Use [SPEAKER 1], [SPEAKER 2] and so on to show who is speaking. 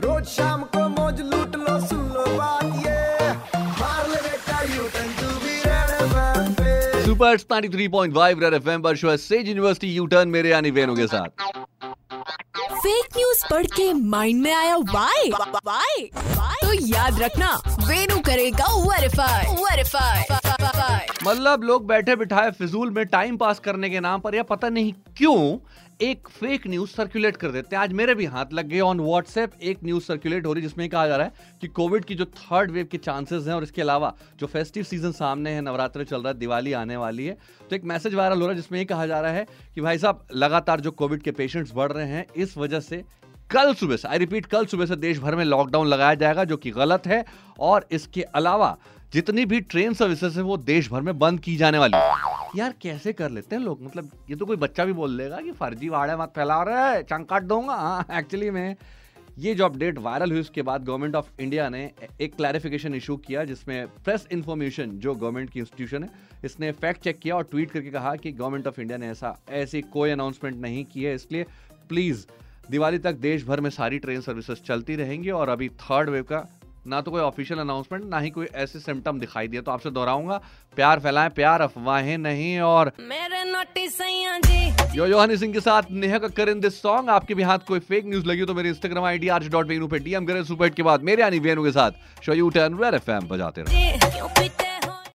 [SPEAKER 1] रोज शाम को मौज लूट लो सुन लो बात ये। मार ले बेटा U turn to be Red FM पे।
[SPEAKER 2] सुपर 93.5 रेड एफएम पर शो है सेज यूनिवर्सिटी यू टर्न मेरे यानी वेनु के साथ।
[SPEAKER 3] फेक न्यूज़ पढ़ के माइंड में आया वाई वाई तो याद रखना वेनु करेगा वेरीफाई वेरीफाई
[SPEAKER 2] मतलब लोग बैठे बिठाए फिजूल में टाइम पास करने के नाम पर या पता नहीं क्यों एक फेक न्यूज़ सर्कुलेट कर देते हैं। आज मेरे भी हाथ लग गए ऑन व्हाट्सएप एक न्यूज़ सर्कुलेट हो रही है जिसमें कहा जा रहा है कि कोविड की जो थर्ड वेव के चांसेस हैं और इसके अलावा जो फेस्टिव सीज़न सामने है, नवरात्र चल रहा है, दिवाली आने वाली है तो एक मैसेज वायरल हो रहा है जिसमें ये कहा जा रहा है कि भाई साहब, लगातार जो कोविड के पेशेंट्स बढ़ रहे हैं, इस वजह से कल सुबह से आई रिपीट कल सुबह से देश भर में लॉकडाउन लगाया जाएगा, जो कि गलत है और इसके अलावा जितनी भी ट्रेन सर्विसेज़ है, वो देश भर में बंद की जाने वाली है। यार, कैसे कर लेते हैं लोग? मतलब ये तो कोई बच्चा भी बोल देगा कि फर्जी वाड़े मत फैला रहा है चंग काट दूँगा। हाँ एक्चुअली में, ये जो अपडेट वायरल हुई उसके बाद गवर्नमेंट ऑफ़ इंडिया ने एक क्लैरिफिकेशन इशू किया, जिसमें प्रेस इन्फॉर्मेशन जो गवर्नमेंट की इंस्टीट्यूशन है, इसने फैक्ट चेक किया और ट्वीट करके कहा कि गवर्नमेंट ऑफ़ इंडिया ने ऐसा, ऐसी कोई अनाउंसमेंट नहीं की है। इसलिए प्लीज़ दिवाली तक देश भर में सारी ट्रेन सर्विसेज़ चलती रहेंगी और अभी थर्ड वेव का ना तो कोई ऑफिशियल अनाउंसमेंट ना ही कोई ऐसे सिम्टम दिखाई दिए तो आपसे दोहराऊँगा। प्यार फैलाएँ प्यार अफवाहें नहीं और
[SPEAKER 3] मेरे जी।
[SPEAKER 2] यो योहनी सिंह के साथ नेहा का इन दिस सॉन्ग आपके भी हाथ कोई फेक न्यूज़ लगी तो मेरे Instagram ID arch dot Venu पे डीएम करें। सुपर के बाद मेरे यानी वेनू के साथ। Show U turn Red FM बजाते रहे।